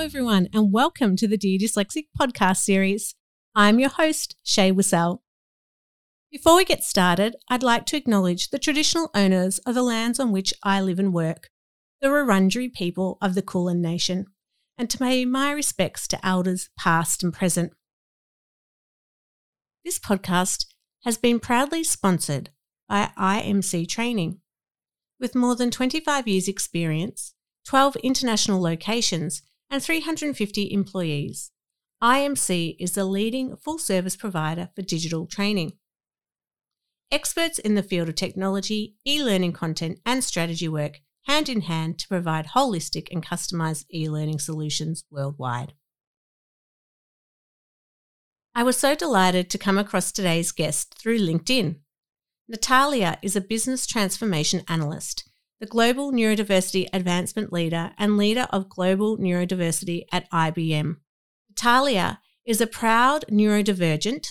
Hello, everyone, and welcome to the Dear Dyslexic podcast series. I'm your host, Shae Wissell. Before we get started, I'd like to acknowledge the traditional owners of the lands on which I live and work, the Wurundjeri people of the Kulin Nation, and to pay my respects to elders past and present. This podcast has been proudly sponsored by IMC Training. With more than 25 years' experience, 12 international locations, and 350 employees. IMC is the leading full service provider for digital training. Experts in the field of technology, e learning content, and strategy work hand in hand to provide holistic and customized e learning solutions worldwide. I was so delighted to come across today's guest through LinkedIn. Natalia is a business transformation analyst the Global Neurodiversity Advancement Leader and leader of Global Neurodiversity at IBM. Natalia is a proud neurodivergent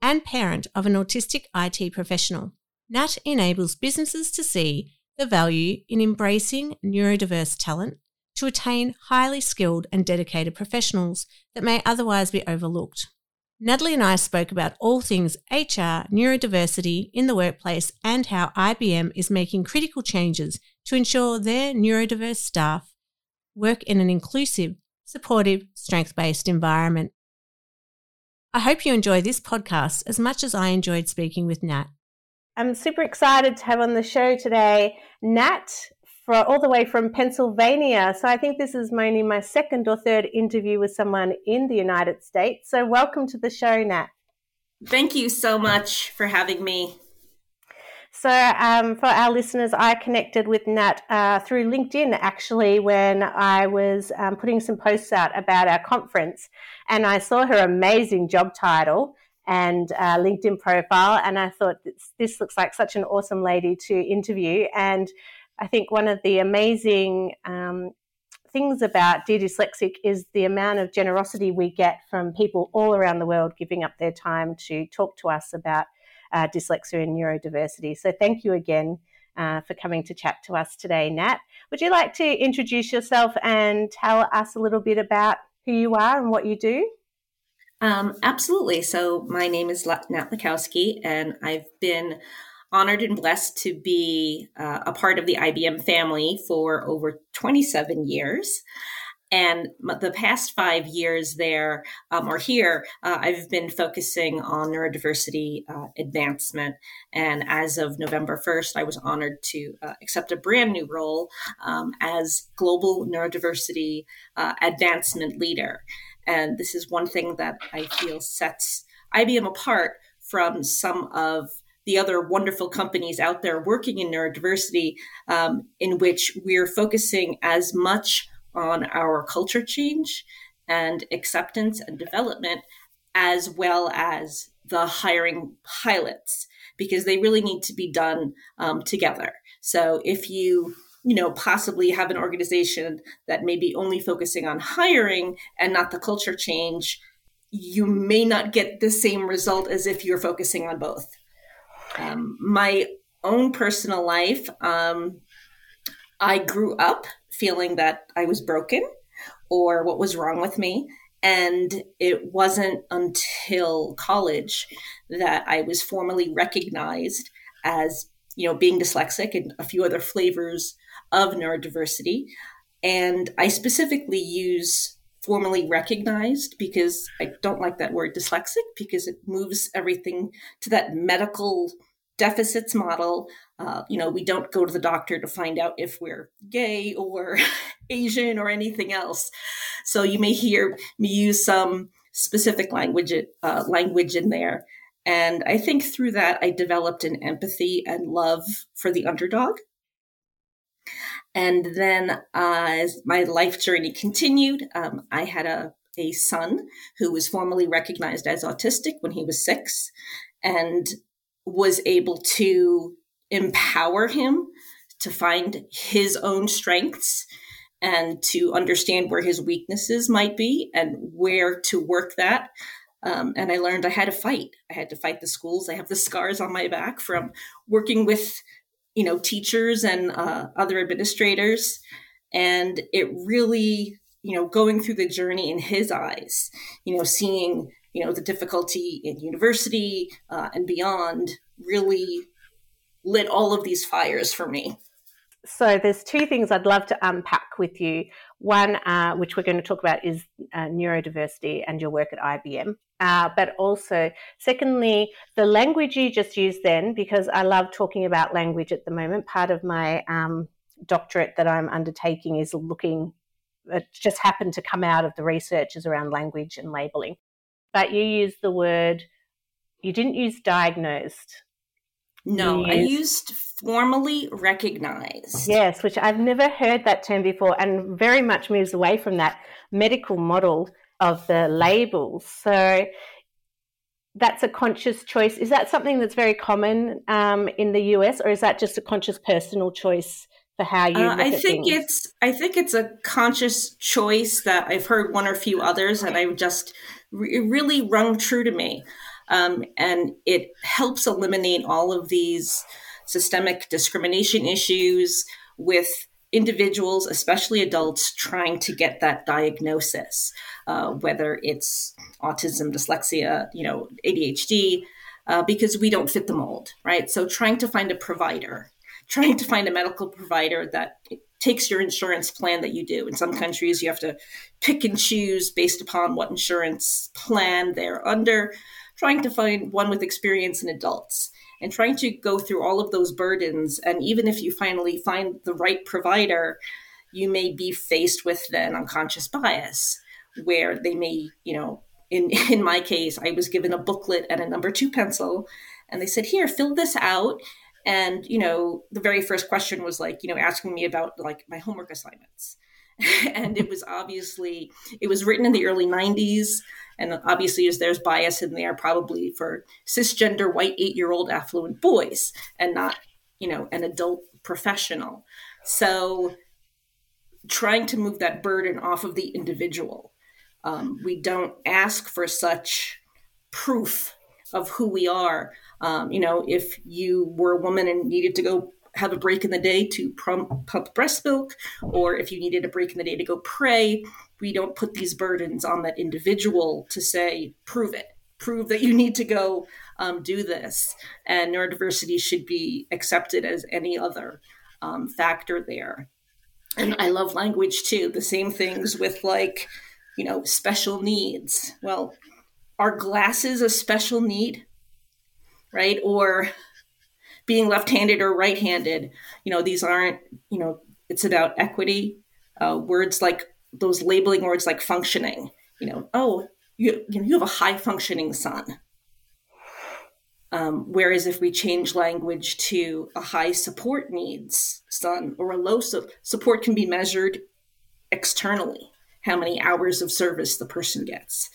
and parent of an autistic IT professional. NAT enables businesses to see the value in embracing neurodiverse talent to attain highly skilled and dedicated professionals that may otherwise be overlooked. Natalie and I spoke about all things HR, neurodiversity in the workplace, and how IBM is making critical changes to ensure their neurodiverse staff work in an inclusive, supportive, strength based environment. I hope you enjoy this podcast as much as I enjoyed speaking with Nat. I'm super excited to have on the show today Nat for all the way from Pennsylvania. So I think this is only my second or third interview with someone in the United States. So welcome to the show, Nat. Thank you so much for having me. So, um, for our listeners, I connected with Nat uh, through LinkedIn actually when I was um, putting some posts out about our conference, and I saw her amazing job title and uh, LinkedIn profile, and I thought this, this looks like such an awesome lady to interview. And I think one of the amazing um, things about Dear Dyslexic is the amount of generosity we get from people all around the world giving up their time to talk to us about uh, dyslexia and neurodiversity. So thank you again uh, for coming to chat to us today, Nat. Would you like to introduce yourself and tell us a little bit about who you are and what you do? Um, absolutely. So my name is Nat Lakowski, and I've been honored and blessed to be uh, a part of the IBM family for over 27 years. And the past five years there um, or here, uh, I've been focusing on neurodiversity uh, advancement. And as of November 1st, I was honored to uh, accept a brand new role um, as Global Neurodiversity uh, Advancement Leader. And this is one thing that I feel sets IBM apart from some of the other wonderful companies out there working in neurodiversity, um, in which we're focusing as much on our culture change and acceptance and development, as well as the hiring pilots, because they really need to be done um, together. So if you you know possibly have an organization that may be only focusing on hiring and not the culture change you may not get the same result as if you're focusing on both um, my own personal life, um, I grew up feeling that I was broken or what was wrong with me. And it wasn't until college that I was formally recognized as, you know, being dyslexic and a few other flavors of neurodiversity. And I specifically use formally recognized because I don't like that word dyslexic because it moves everything to that medical deficits model. Uh, you know, we don't go to the doctor to find out if we're gay or Asian or anything else. So you may hear me use some specific language uh, language in there. And I think through that, I developed an empathy and love for the underdog. And then uh, as my life journey continued, um, I had a, a son who was formally recognized as autistic when he was six. And was able to empower him to find his own strengths and to understand where his weaknesses might be and where to work that. Um, and I learned I had to fight. I had to fight the schools. I have the scars on my back from working with, you know, teachers and uh, other administrators. And it really you know, going through the journey in his eyes, you know, seeing, you know, the difficulty in university uh, and beyond really lit all of these fires for me. So there's two things I'd love to unpack with you. One, uh, which we're going to talk about, is uh, neurodiversity and your work at IBM. Uh, but also, secondly, the language you just used then, because I love talking about language at the moment. Part of my um, doctorate that I'm undertaking is looking, it just happened to come out of the researches around language and labeling. But you used the word, you didn't use diagnosed. No, I used formally recognized. Yes, which I've never heard that term before and very much moves away from that medical model of the labels. So that's a conscious choice. Is that something that's very common um, in the US, or is that just a conscious personal choice for how you? Uh, I think things? it's. I think it's a conscious choice that I've heard one or few others, and I've just it really rung true to me. Um, and it helps eliminate all of these systemic discrimination issues with individuals, especially adults, trying to get that diagnosis, uh, whether it's autism, dyslexia, you know, ADHD, uh, because we don't fit the mold, right? So trying to find a provider, trying to find a medical provider that takes your insurance plan that you do. In some countries, you have to pick and choose based upon what insurance plan they're under trying to find one with experience in adults and trying to go through all of those burdens. And even if you finally find the right provider, you may be faced with an unconscious bias where they may, you know, in, in my case, I was given a booklet and a number two pencil, and they said, Here, fill this out. And, you know, the very first question was like, you know, asking me about like my homework assignments. and it was obviously it was written in the early 90s and obviously there's bias in there probably for cisgender white eight year old affluent boys and not you know an adult professional. So trying to move that burden off of the individual. Um, we don't ask for such proof of who we are. Um, you know if you were a woman and needed to go have a break in the day to pump, pump breast milk, or if you needed a break in the day to go pray, we don't put these burdens on that individual to say, prove it, prove that you need to go um, do this. And neurodiversity should be accepted as any other um, factor there. And I love language too. The same things with like, you know, special needs. Well, are glasses a special need? Right? Or being left-handed or right-handed you know these aren't you know it's about equity uh, words like those labeling words like functioning you know oh you, you, know, you have a high functioning son um, whereas if we change language to a high support needs son or a low su- support can be measured externally how many hours of service the person gets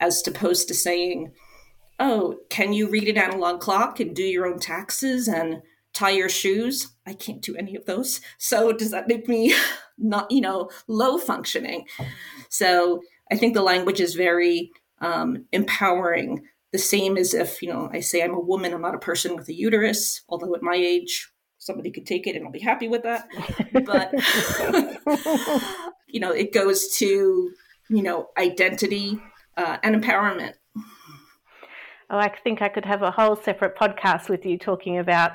as opposed to saying oh, can you read an analog clock and do your own taxes? And tie your shoes? I can't do any of those. So does that make me not, you know, low functioning? So I think the language is very um, empowering. The same as if, you know, I say I'm a woman, I'm not a person with a uterus, although at my age, somebody could take it and I'll be happy with that. But, you know, it goes to, you know, identity uh, and empowerment. Oh, I think I could have a whole separate podcast with you talking about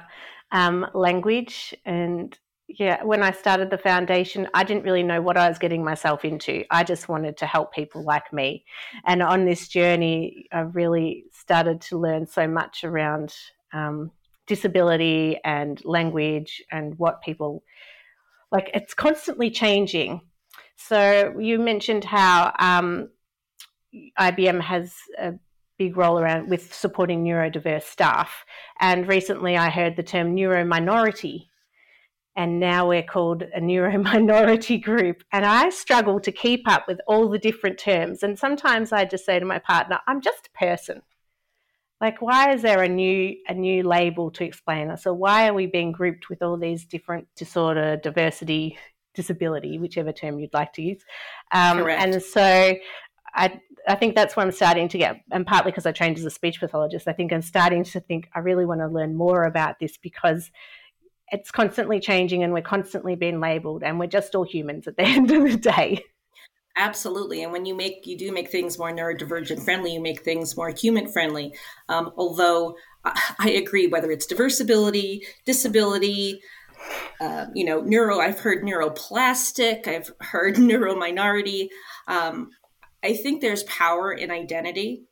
um, language. And yeah, when I started the foundation, I didn't really know what I was getting myself into. I just wanted to help people like me. And on this journey, I really started to learn so much around um, disability and language and what people like. It's constantly changing. So you mentioned how um, IBM has a big role around with supporting neurodiverse staff. And recently I heard the term neurominority, and now we're called a neurominority group. And I struggle to keep up with all the different terms. And sometimes I just say to my partner, I'm just a person. Like, why is there a new a new label to explain us? Or why are we being grouped with all these different disorder, diversity, disability, whichever term you'd like to use? Um, and so I I think that's where I'm starting to get, and partly because I trained as a speech pathologist, I think I'm starting to think I really want to learn more about this because it's constantly changing and we're constantly being labeled and we're just all humans at the end of the day. Absolutely. And when you make, you do make things more neurodivergent friendly, you make things more human friendly. Um, although I agree, whether it's diversibility, disability, uh, you know, neuro, I've heard neuroplastic, I've heard neurominority. Um, I think there's power in identity.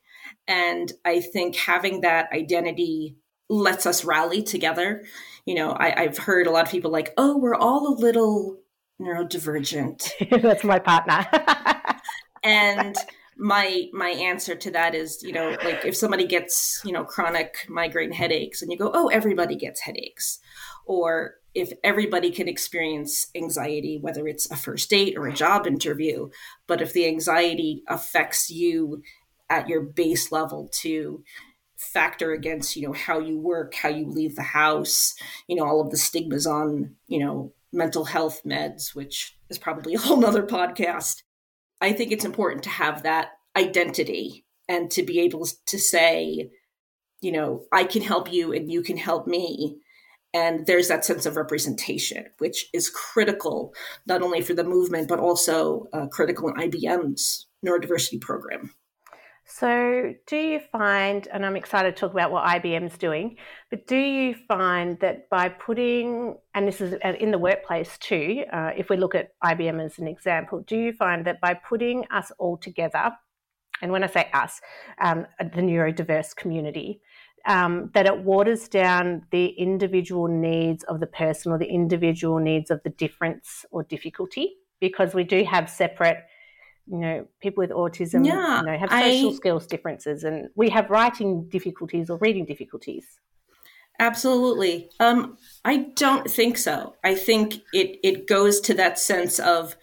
And I think having that identity lets us rally together. You know, I, I've heard a lot of people like, oh, we're all a little neurodivergent. That's my partner. and my my answer to that is, you know, like if somebody gets, you know, chronic migraine headaches and you go, "Oh, everybody gets headaches." Or if everybody can experience anxiety, whether it's a first date or a job interview, but if the anxiety affects you at your base level to factor against, you know, how you work, how you leave the house, you know, all of the stigmas on, you know, mental health meds, which is probably a whole nother podcast. I think it's important to have that identity and to be able to say, you know, I can help you and you can help me. And there's that sense of representation, which is critical, not only for the movement, but also uh, critical in IBM's neurodiversity program. So, do you find, and I'm excited to talk about what IBM's doing, but do you find that by putting, and this is in the workplace too, uh, if we look at IBM as an example, do you find that by putting us all together, and when I say us, um, the neurodiverse community, um, that it waters down the individual needs of the person or the individual needs of the difference or difficulty? Because we do have separate you know, people with autism, yeah, you know, have social I, skills differences, and we have writing difficulties or reading difficulties. Absolutely. Um, I don't think so. I think it it goes to that sense of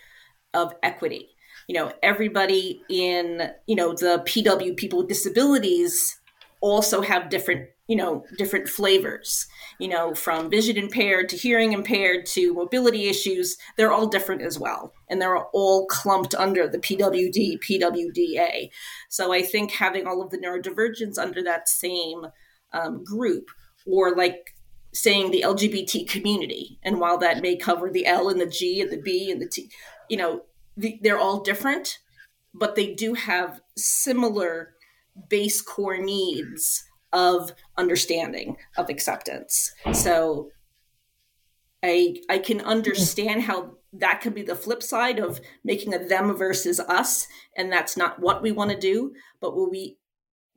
of equity. You know, everybody in you know the PW people with disabilities also have different you know different flavors you know from vision impaired to hearing impaired to mobility issues. They're all different as well and they're all clumped under the pwd pwda so i think having all of the neurodivergence under that same um, group or like saying the lgbt community and while that may cover the l and the g and the b and the t you know the, they're all different but they do have similar base core needs of understanding of acceptance. So i i can understand how that could be the flip side of making a them versus us and that's not what we want to do but will we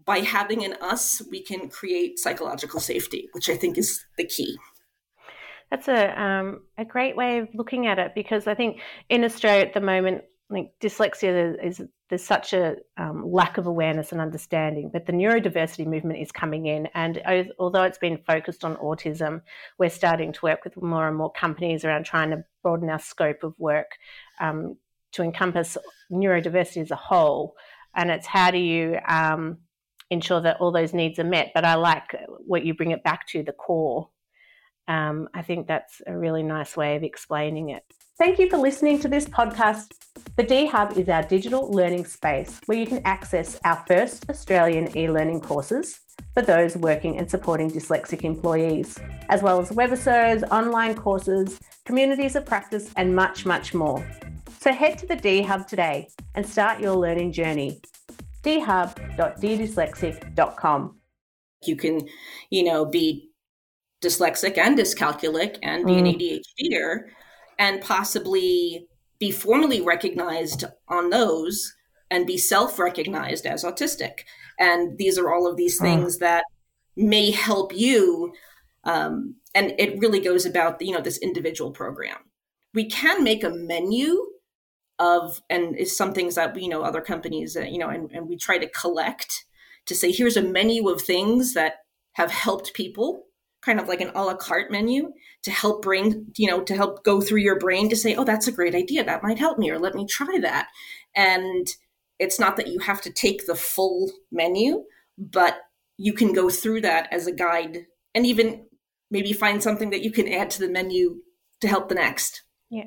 by having an us we can create psychological safety which i think is the key. That's a um, a great way of looking at it because I think in Australia at the moment, like dyslexia is there's such a um, lack of awareness and understanding but the neurodiversity movement is coming in. And although it's been focused on autism we're starting to work with more and more companies around trying to broaden our scope of work um, to encompass neurodiversity as a whole. And it's how do you um, ensure that all those needs are met? But i like what you bring it back to the core. Um, i think that's a really nice way of explaining it Thank you for listening to this podcast. The D Hub is our digital learning space where you can access our first Australian e learning courses for those working and supporting dyslexic employees, as well as webisodes, online courses, communities of practice, and much, much more. So head to the D Hub today and start your learning journey. dhub.ddyslexic.com. You can, you know, be dyslexic and dyscalculic and be mm. an ADHDer and possibly be formally recognized on those and be self recognized as autistic. And these are all of these things mm. that may help you. Um, and it really goes about you know this individual program. We can make a menu of, and it's some things that you know other companies, uh, you know, and, and we try to collect to say here's a menu of things that have helped people kind of like an a la carte menu to help bring, you know, to help go through your brain to say, oh, that's a great idea. That might help me, or let me try that. And it's not that you have to take the full menu, but you can go through that as a guide and even maybe find something that you can add to the menu to help the next. Yeah.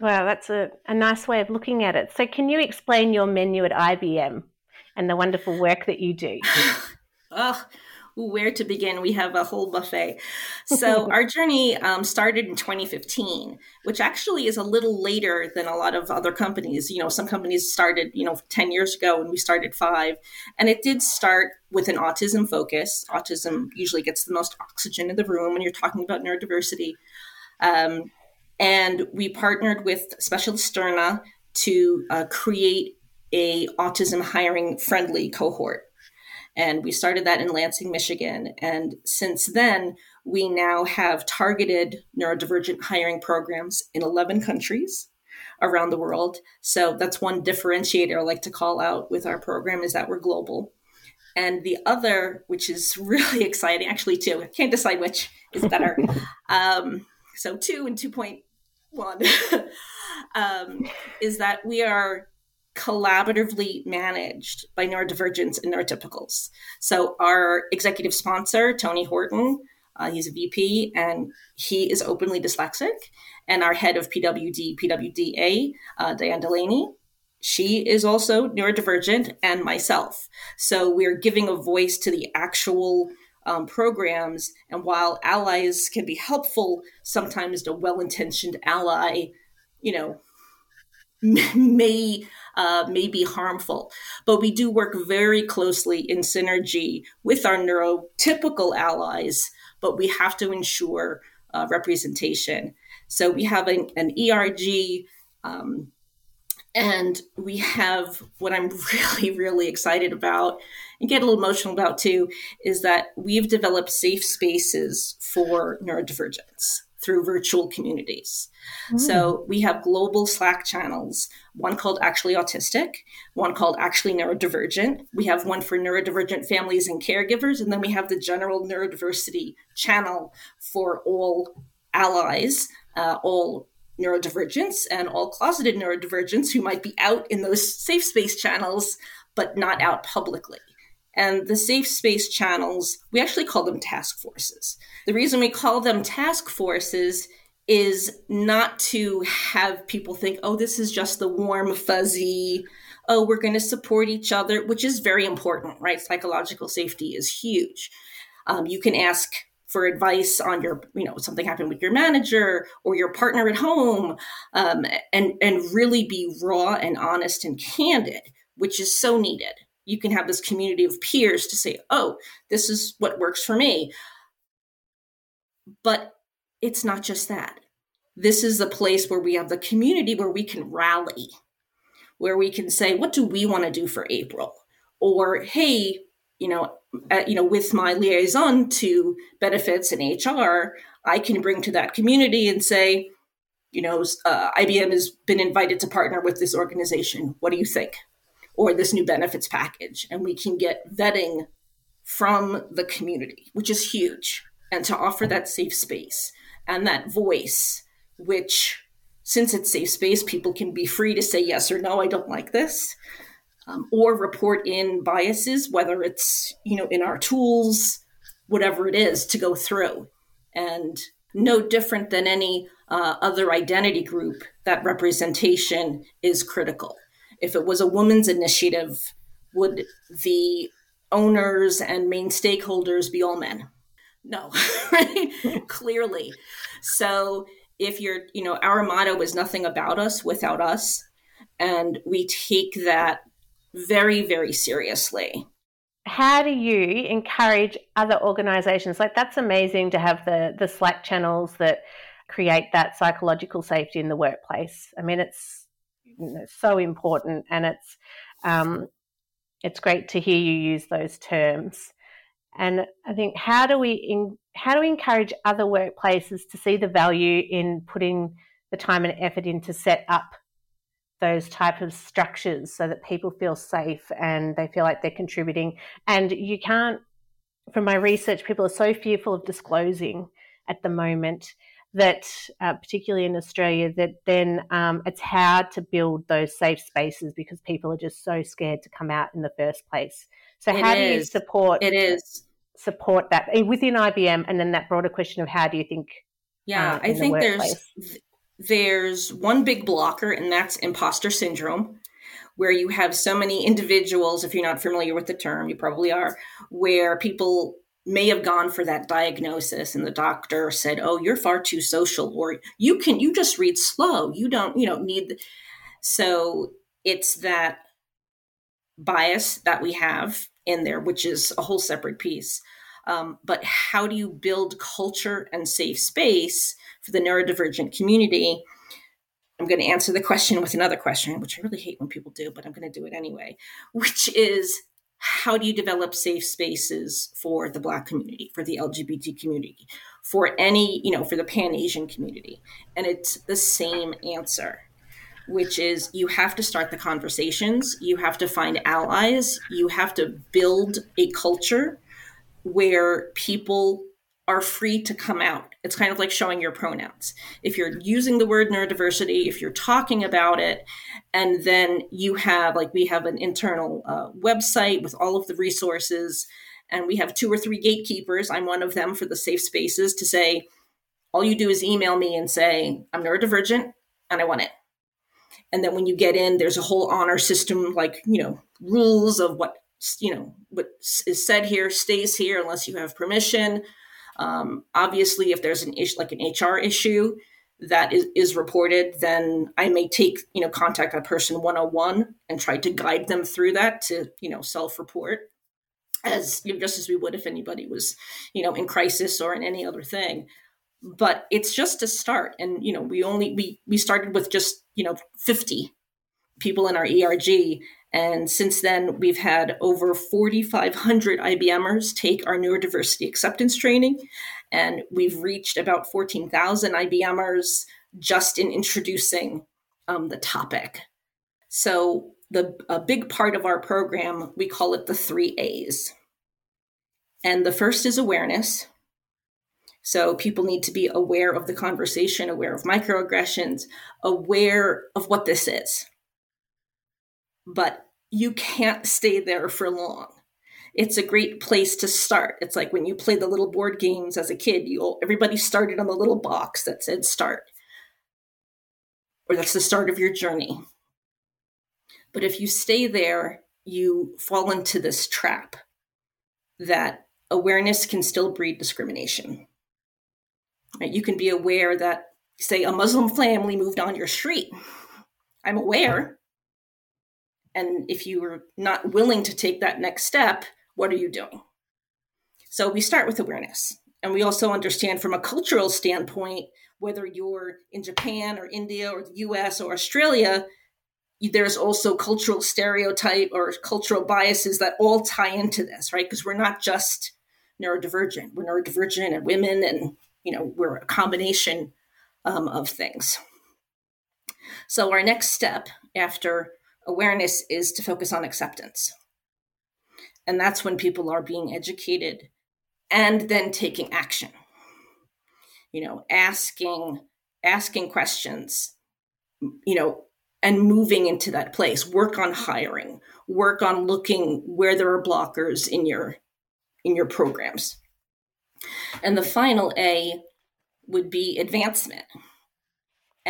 Wow, that's a, a nice way of looking at it. So, can you explain your menu at IBM and the wonderful work that you do? oh, where to begin. We have a whole buffet. So our journey um, started in 2015, which actually is a little later than a lot of other companies. You know, some companies started, you know, 10 years ago and we started five. And it did start with an autism focus. Autism usually gets the most oxygen in the room when you're talking about neurodiversity. Um, and we partnered with Specialisterne to uh, create a autism hiring friendly cohort and we started that in Lansing, Michigan. And since then, we now have targeted neurodivergent hiring programs in 11 countries around the world. So that's one differentiator I like to call out with our program is that we're global. And the other, which is really exciting, actually two, I can't decide which is better. um, so two and 2.1 um, is that we are collaboratively managed by neurodivergents and neurotypicals. So our executive sponsor, Tony Horton, uh, he's a VP and he is openly dyslexic. And our head of PWD, PWDA, uh, Diane Delaney, she is also neurodivergent and myself. So we're giving a voice to the actual um, programs. And while allies can be helpful, sometimes a well intentioned ally, you know, may uh, may be harmful. But we do work very closely in synergy with our neurotypical allies, but we have to ensure uh, representation. So we have an, an ERG. Um, and we have what I'm really, really excited about and get a little emotional about too is that we've developed safe spaces for neurodivergence through virtual communities. Mm. So we have global Slack channels, one called Actually Autistic, one called Actually Neurodivergent. We have one for neurodivergent families and caregivers, and then we have the general neurodiversity channel for all allies, uh, all neurodivergents, and all closeted neurodivergents who might be out in those safe space channels, but not out publicly. And the safe space channels, we actually call them task forces. The reason we call them task forces is not to have people think, oh, this is just the warm, fuzzy, oh, we're going to support each other, which is very important, right? Psychological safety is huge. Um, you can ask for advice on your, you know, something happened with your manager or your partner at home, um, and and really be raw and honest and candid, which is so needed you can have this community of peers to say, oh, this is what works for me. But it's not just that. This is the place where we have the community where we can rally, where we can say, what do we want to do for April? Or, hey, you know, uh, you know, with my liaison to benefits and HR, I can bring to that community and say, you know, uh, IBM has been invited to partner with this organization. What do you think? Or this new benefits package. And we can get vetting from the community, which is huge. And to offer that safe space and that voice, which since it's safe space, people can be free to say yes or no, I don't like this. Um, or report in biases, whether it's you know in our tools, whatever it is, to go through. And no different than any uh, other identity group, that representation is critical if it was a woman's initiative, would the owners and main stakeholders be all men? No, right? Clearly. So if you're, you know, our motto is nothing about us without us. And we take that very, very seriously. How do you encourage other organizations? Like that's amazing to have the the Slack channels that create that psychological safety in the workplace. I mean, it's so important, and it's um, it's great to hear you use those terms. And I think how do we in, how do we encourage other workplaces to see the value in putting the time and effort in to set up those type of structures so that people feel safe and they feel like they're contributing. And you can't, from my research, people are so fearful of disclosing at the moment that, uh, particularly in Australia, that then um, it's hard to build those safe spaces because people are just so scared to come out in the first place. So, it how is. do you support it? Is support that eh, within IBM, and then that broader question of how do you think? Yeah, uh, I think the there's there's one big blocker, and that's imposter syndrome where you have so many individuals, if you're not familiar with the term, you probably are, where people may have gone for that diagnosis and the doctor said oh you're far too social or you can you just read slow. You don't you don't need so it's that bias that we have in there which is a whole separate piece. Um, but how do you build culture and safe space for the neurodivergent community? I'm going to answer the question with another question which i really hate when people do but i'm going to do it anyway which is how do you develop safe spaces for the black community for the lgbt community for any you know for the pan asian community? And it's the same answer which is you have to start the conversations you have to find allies you have to build a culture where people are free to come out. It's kind of like showing your pronouns. If you're using the word neurodiversity, if you're talking about it, and then you have, like, we have an internal uh, website with all of the resources, and we have two or three gatekeepers. I'm one of them for the safe spaces to say, all you do is email me and say, I'm neurodivergent and I want it. And then when you get in, there's a whole honor system, like, you know, rules of what, you know, what is said here stays here unless you have permission um, obviously, if there's an issue like an HR issue that is, is reported, then I may take you know contact that person one on one and try to guide them through that to you know self report as you know, just as we would if anybody was you know in crisis or in any other thing. But it's just a start. And you know we only we we started with just you know 50 people in our erg and since then, we've had over 4,500 IBMers take our neurodiversity acceptance training. And we've reached about 14,000 IBMers just in introducing um, the topic. So, the, a big part of our program, we call it the three A's. And the first is awareness. So, people need to be aware of the conversation, aware of microaggressions, aware of what this is but you can't stay there for long. It's a great place to start. It's like when you play the little board games as a kid, you everybody started on the little box that said start. Or that's the start of your journey. But if you stay there, you fall into this trap that awareness can still breed discrimination. Right? You can be aware that, say, a Muslim family moved on your street. I'm aware, and if you are not willing to take that next step, what are you doing? So we start with awareness. And we also understand from a cultural standpoint, whether you're in Japan or India or the US or Australia, there's also cultural stereotype or cultural biases that all tie into this, right? Because we're not just neurodivergent, we're neurodivergent and women, and you know, we're a combination um, of things. So our next step after awareness is to focus on acceptance. And that's when people are being educated and then taking action. You know, asking asking questions, you know, and moving into that place. Work on hiring, work on looking where there are blockers in your in your programs. And the final A would be advancement.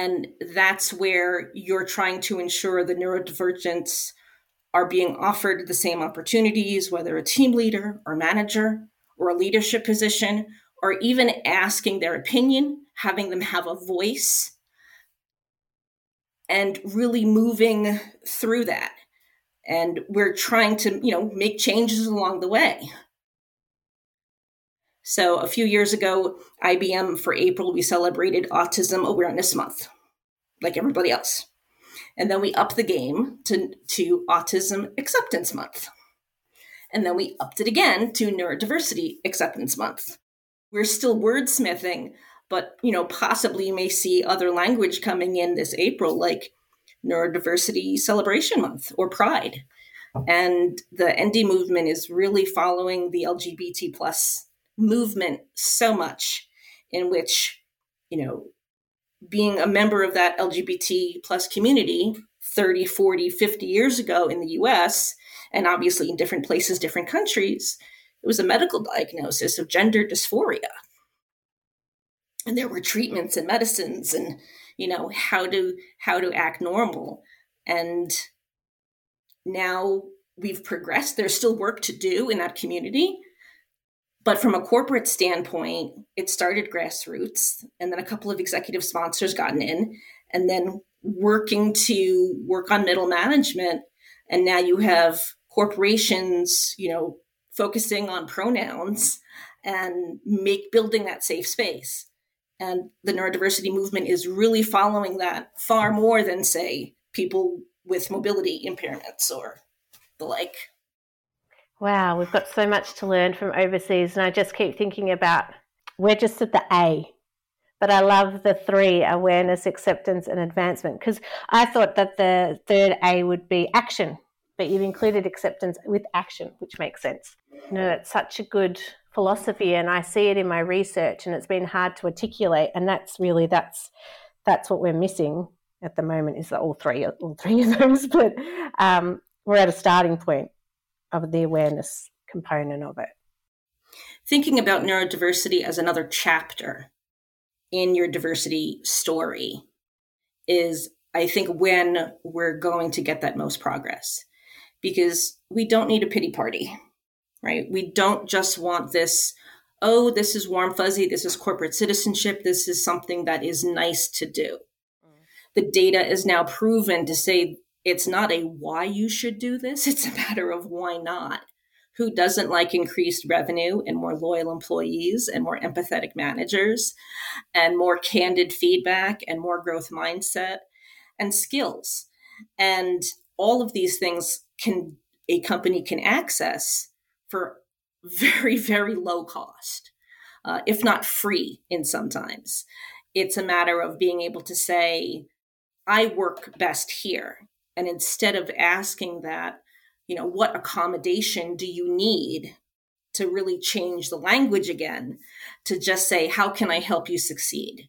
And that's where you're trying to ensure the neurodivergents are being offered the same opportunities, whether a team leader or manager or a leadership position, or even asking their opinion, having them have a voice, and really moving through that. And we're trying to, you know, make changes along the way. So a few years ago, IBM for April, we celebrated Autism Awareness Month, like everybody else. And then we upped the game to, to Autism Acceptance Month. And then we upped it again to Neurodiversity Acceptance Month. We're still wordsmithing, but you know, possibly you may see other language coming in this April, like Neurodiversity Celebration Month or Pride. And the ND movement is really following the LGBT plus movement so much in which you know being a member of that lgbt plus community 30 40 50 years ago in the us and obviously in different places different countries it was a medical diagnosis of gender dysphoria. And there were treatments and medicines and you know how to how to act normal. And now we've progressed. There's still work to do in that community But from a corporate standpoint, it started grassroots, and then a couple of executive sponsors gotten in, and then working to work on middle management. And now you have corporations, you know, focusing on pronouns and make building that safe space. And the neurodiversity movement is really following that far more than, say, people with mobility impairments or the like. Wow, we've got so much to learn from overseas. And I just keep thinking about we're just at the A, but I love the three awareness, acceptance, and advancement because I thought that the third A would be action, but you've included acceptance with action, which makes sense. You know, it's such a good philosophy and I see it in my research and it's been hard to articulate and that's really that's that's what we're missing at the moment is that all three all three of those but um, we're at a starting point of the awareness component of it thinking about neurodiversity as another chapter in your diversity story is i think when we're going to get that most progress because we don't need a pity party right? We don't just want this, oh, this is warm fuzzy, this is corporate citizenship, this is something that is nice to do. Mm. The data is now proven to say it's not a why you should do this, it's a matter of why not. Who doesn't like increased revenue and more loyal employees and more empathetic managers and more candid feedback and more growth mindset and skills? And all of these things can a company can access for very, very low cost, uh, if not free in sometimes. It's a matter of being able to say, I work best here. And instead of asking that, you know, what accommodation do you need to really change the language again, to just say, how can I help you succeed?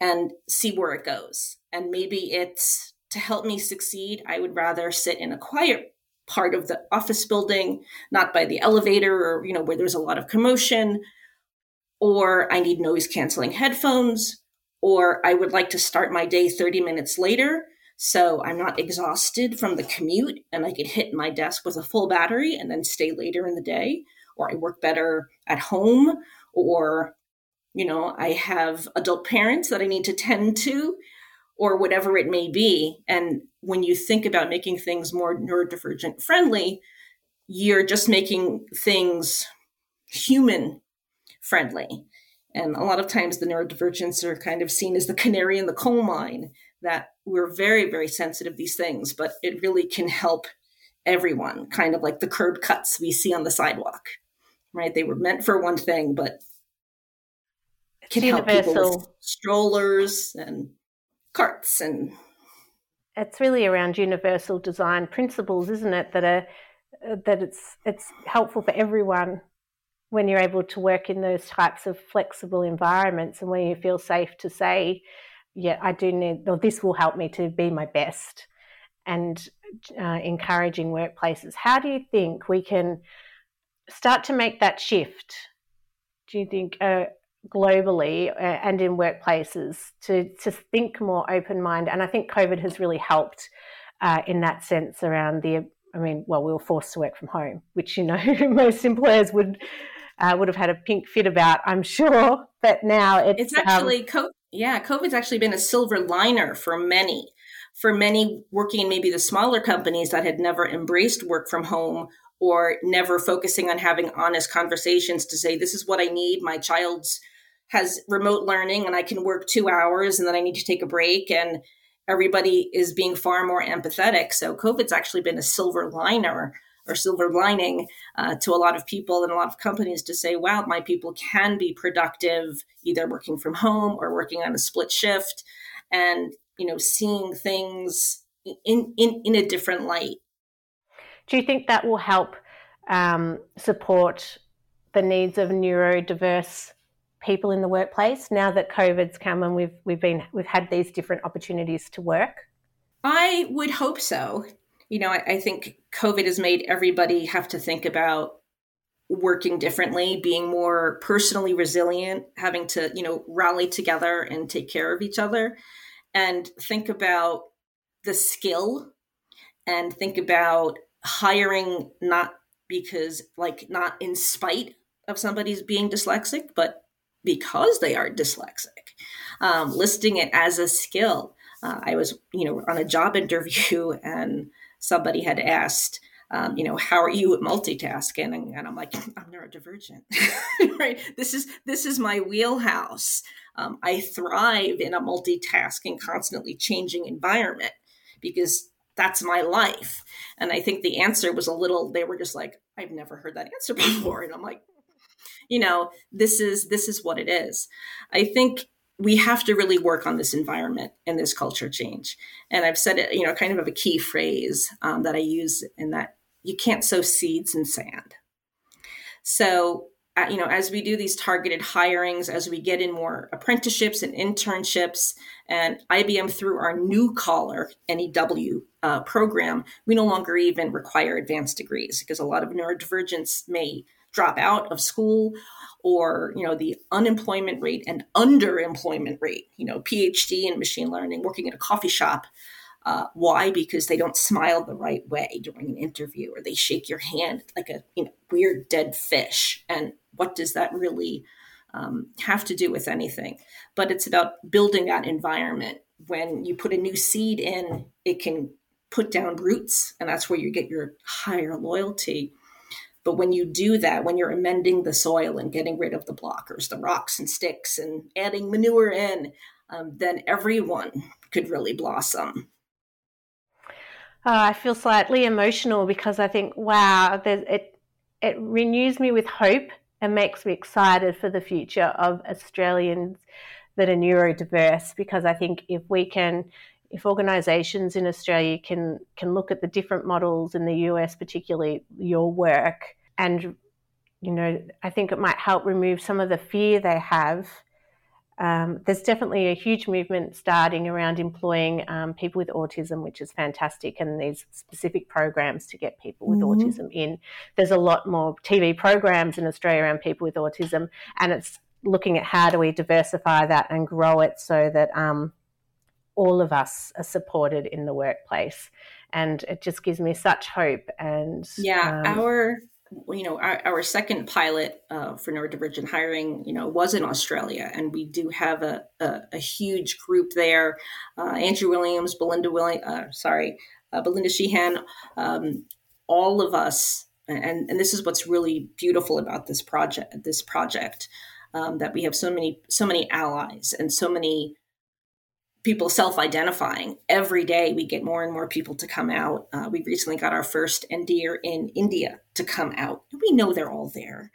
And see where it goes. And maybe it's to help me succeed, I would rather sit in a quiet part of the office building, not by the elevator or, you know, where there's a lot of commotion, or I need noise canceling headphones, or I would like to start my day 30 minutes later so I'm not exhausted from the commute and I could hit my desk with a full battery and then stay later in the day, or I work better at home, or you know, I have adult parents that I need to tend to or whatever it may be. And when you think about making things more neurodivergent friendly, you're just making things human friendly. And a lot of times the neurodivergents are kind of seen as the canary in the coal mine, that we're very, very sensitive these things, but it really can help everyone, kind of like the curb cuts we see on the sidewalk, right? They were meant for one thing, but can help people with strollers and carts and it's really around universal design principles isn't it that are uh, that it's it's helpful for everyone when you're able to work in those types of flexible environments and when you feel safe to say yeah i do need or this will help me to be my best and uh, encouraging workplaces. How do you think we can start to make that shift do you think uh, globally uh, and in workplaces to to think more open mind? And I think COVID has really helped uh, in that sense around the I mean well we were forced to work from home which you know most employers would uh, would have had a pink fit about I'm sure but now it's, it's actually um, yeah COVID's actually been a silver liner for many for many working in maybe the smaller companies that had never embraced work from home or never focusing on having honest conversations to say this is what I need my child's has remote learning and I can work two hours and then I need to take a break and everybody is being far more empathetic. So COVID's actually been a silver liner or silver lining uh, to a lot of people and a lot of companies to say, wow, my people can be productive either working from home or working on a split shift and, you know, seeing things in, in, in a different light. Do you think that will help um, support the needs of neurodiverse people in the workplace now that COVID's come and we've we've been we've had these different opportunities to work? I would hope so. You know, I, I think COVID has made everybody have to think about working differently, being more personally resilient, having to, you know, rally together and take care of each other and think about the skill and think about hiring not because like not in spite of somebody's being dyslexic, but because they are dyslexic, um, listing it as a skill. Uh, I was, you know, on a job interview and somebody had asked, um, you know, how are you at multitasking? And, and I'm like, I'm neurodivergent, right? This is this is my wheelhouse. Um, I thrive in a multitasking, constantly changing environment because that's my life. And I think the answer was a little. They were just like, I've never heard that answer before, and I'm like, you know, this is this is what it is. I think we have to really work on this environment and this culture change. And I've said it, you know, kind of a key phrase um, that I use in that you can't sow seeds in sand. So, uh, you know, as we do these targeted hirings, as we get in more apprenticeships and internships, and IBM through our new collar NEW uh, program, we no longer even require advanced degrees because a lot of neurodivergents may drop out of school or you know the unemployment rate and underemployment rate you know phd in machine learning working at a coffee shop uh, why? Because they don't smile the right way during an interview, or they shake your hand like a you know, weird dead fish. And what does that really um, have to do with anything? But it's about building that environment. When you put a new seed in, it can put down roots, and that's where you get your higher loyalty. But when you do that, when you're amending the soil and getting rid of the blockers, the rocks and sticks, and adding manure in, um, then everyone could really blossom. Oh, I feel slightly emotional because I think, wow, it it renews me with hope and makes me excited for the future of Australians that are neurodiverse. Because I think if we can, if organisations in Australia can can look at the different models in the US, particularly your work, and you know, I think it might help remove some of the fear they have um, there's definitely a huge movement starting around employing um, people with autism, which is fantastic, and these specific programs to get people with mm-hmm. autism in. There's a lot more TV programs in Australia around people with autism, and it's looking at how do we diversify that and grow it so that um, all of us are supported in the workplace. And it just gives me such hope. And yeah, um, our you know, our, our second pilot uh, for neurodivergent hiring, you know, was in Australia, and we do have a, a, a huge group there. Uh, Andrew Williams, Belinda William, uh, sorry, uh, Belinda Sheehan, um, all of us, and and this is what's really beautiful about this project. This project um, that we have so many so many allies and so many people self-identifying. Every day we get more and more people to come out. Uh, we recently got our first NDER in india to come out. We know they're all there.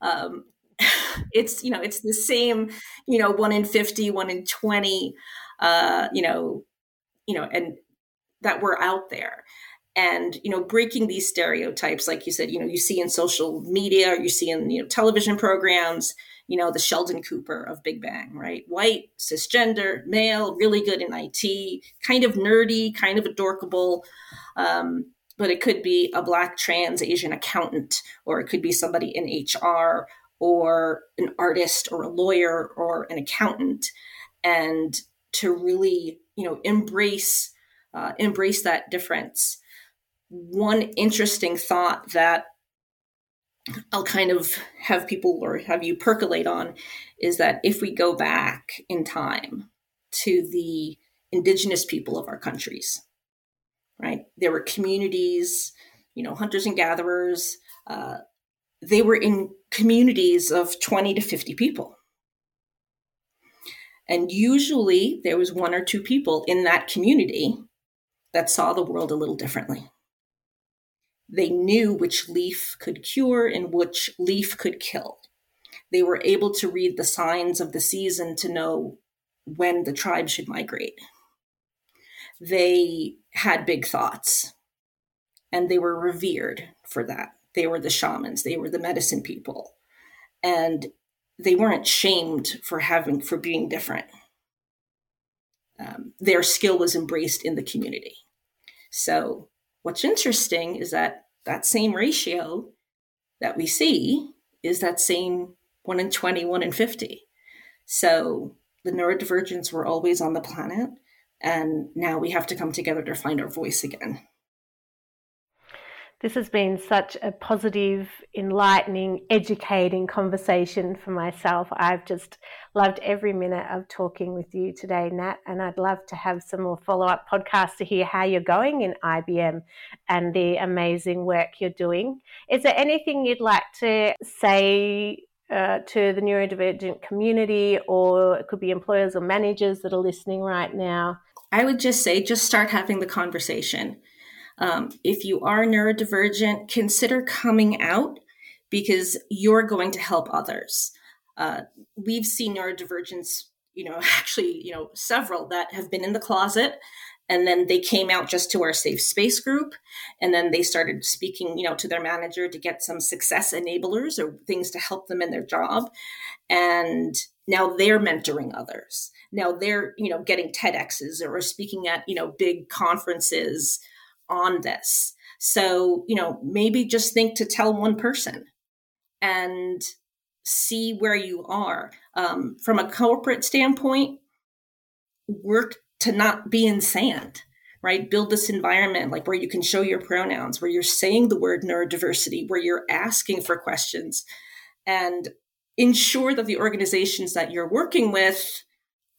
Um, it's you know it's the same you know one in 50 one in 20 uh, you know you know and that we're out there and you know breaking these stereotypes like you said you know you see in social media or you see in you know television programs you know, the Sheldon Cooper of Big Bang, right? White, cisgender, male, really good in IT, kind of nerdy, kind of adorkable. Um, but it could be a black trans Asian accountant, or it could be somebody in HR, or an artist, or a lawyer, or an accountant. And to really, you know, embrace uh, embrace that difference. One interesting thought that I'll kind of have people or have you percolate on is that if we go back in time to the indigenous people of our countries, right? There were communities, you know, hunters and gatherers. Uh, they were in communities of 20 to 50 people. And usually there was one or two people in that community that saw the world a little differently. They knew which leaf could cure and which leaf could kill. They were able to read the signs of the season to know when the tribe should migrate. They had big thoughts and they were revered for that. They were the shamans, they were the medicine people. And they weren't shamed for having for being different. Um, their skill was embraced in the community. So What's interesting is that that same ratio that we see is that same 1 in 20, 1 in 50. So the neurodivergents were always on the planet, and now we have to come together to find our voice again. This has been such a positive, enlightening, educating conversation for myself. I've just loved every minute of talking with you today, Nat, and I'd love to have some more follow up podcasts to hear how you're going in IBM and the amazing work you're doing. Is there anything you'd like to say uh, to the neurodivergent community, or it could be employers or managers that are listening right now? I would just say, just start having the conversation. Um, if you are neurodivergent, consider coming out because you're going to help others. Uh, we've seen neurodivergence, you know, actually, you know, several that have been in the closet and then they came out just to our safe space group. And then they started speaking you know to their manager to get some success enablers or things to help them in their job. And now they're mentoring others. Now they're you know getting TEDx's or speaking at you know big conferences on this. So, you know, maybe just think to tell one person and see where you are. Um, from a corporate standpoint, work to not be in sand, right? Build this environment like where you can show your pronouns, where you're saying the word neurodiversity, where you're asking for questions, and ensure that the organizations that you're working with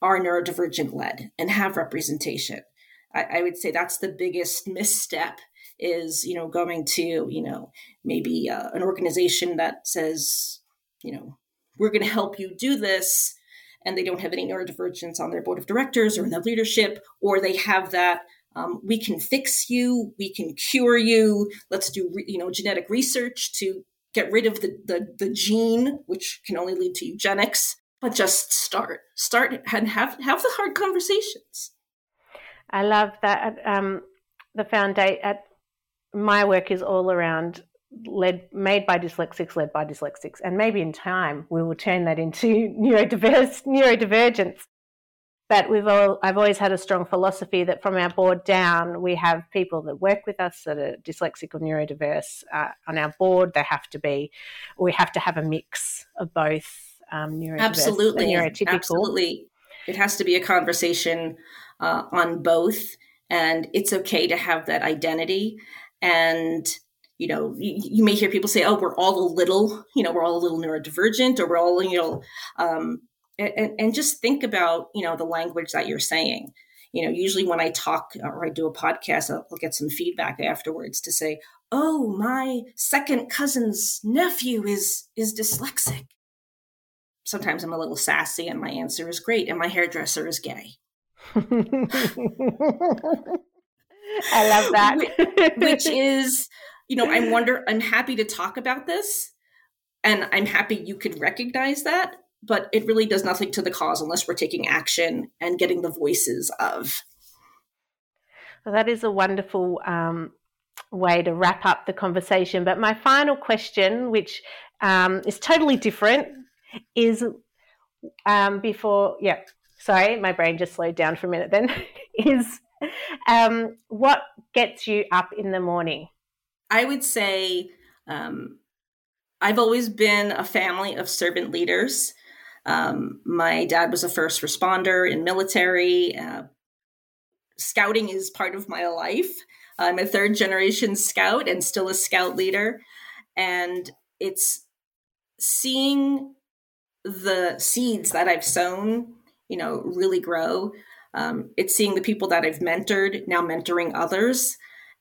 are neurodivergent led and have representation. I, I would say that's the biggest misstep is you know going to you know maybe uh, an organization that says you know we're going to help you do this and they don't have any neurodivergence on their board of directors or in their leadership or they have that um, we can fix you we can cure you let's do re- you know genetic research to get rid of the, the the gene which can only lead to eugenics but just start start and have have the hard conversations I love that. Um, the foundation at my work is all around led made by dyslexics, led by dyslexics, and maybe in time we will turn that into neurodiverse neurodivergence. But we've all I've always had a strong philosophy that from our board down we have people that work with us that are dyslexic or neurodiverse uh, on our board. They have to be, we have to have a mix of both um, neurodiverse absolutely, and neurotypical. Absolutely, it has to be a conversation uh, on both. And it's okay to have that identity. And, you know, you, you, may hear people say, oh, we're all a little, you know, we're all a little neurodivergent or we're all, you know, um, and, and just think about, you know, the language that you're saying. You know, usually when I talk or I do a podcast, I'll, I'll get some feedback afterwards to say, oh, my second cousin's nephew is is dyslexic sometimes I'm a little sassy and my answer is great and my hairdresser is gay. I love that. Which is, you know, I'm wonder I'm happy to talk about this and I'm happy you could recognize that, but it really does nothing to the cause unless we're taking action and getting the voices of. Well, that is a wonderful um, way to wrap up the conversation. But my final question, which um, is totally different, is um, before, yeah, sorry, my brain just slowed down for a minute then, is um, what gets you up in the morning? I would say um, I've always been a family of servant leaders. Um, my dad was a first responder in military. Uh, scouting is part of my life. I'm a third generation scout and still a scout leader. And it's seeing the seeds that I've sown you know, really grow. Um, it's seeing the people that I've mentored now mentoring others,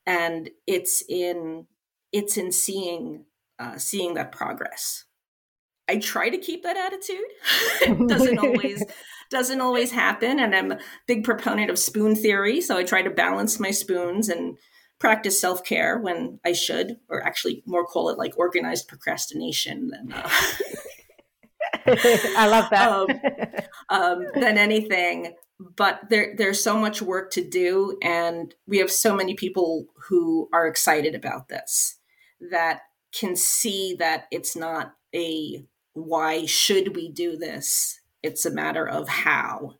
and it's in it's in seeing uh, seeing that progress. I try to keep that attitude. it doesn't always doesn't always happen, and I'm a big proponent of spoon theory. So I try to balance my spoons and practice self care when I should, or actually more call it like organized procrastination than. Uh, I love that. um, um, than anything. But there, there's so much work to do, and we have so many people who are excited about this that can see that it's not a why should we do this? It's a matter of how.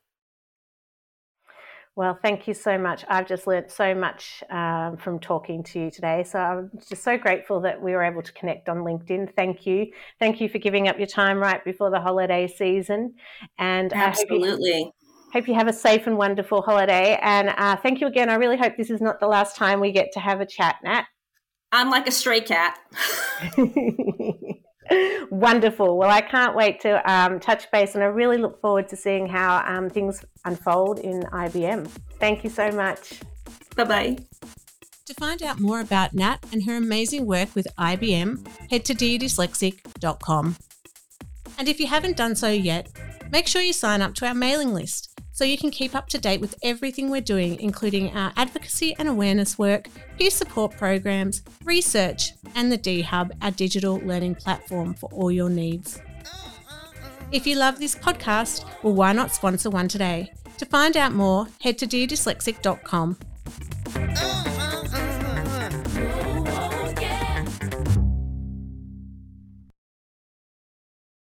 Well, thank you so much. I've just learnt so much um, from talking to you today. So I'm just so grateful that we were able to connect on LinkedIn. Thank you. Thank you for giving up your time right before the holiday season. And absolutely. I hope you, hope you have a safe and wonderful holiday. And uh, thank you again. I really hope this is not the last time we get to have a chat, Nat. I'm like a stray cat. Wonderful. Well, I can't wait to um, touch base, and I really look forward to seeing how um, things unfold in IBM. Thank you so much. Bye bye. To find out more about Nat and her amazing work with IBM, head to deardyslexic.com. And if you haven't done so yet, make sure you sign up to our mailing list so you can keep up to date with everything we're doing, including our advocacy and awareness work, peer support programs, research, and the D Hub, our digital learning platform for all your needs. If you love this podcast, well, why not sponsor one today? To find out more, head to deardyslexic.com.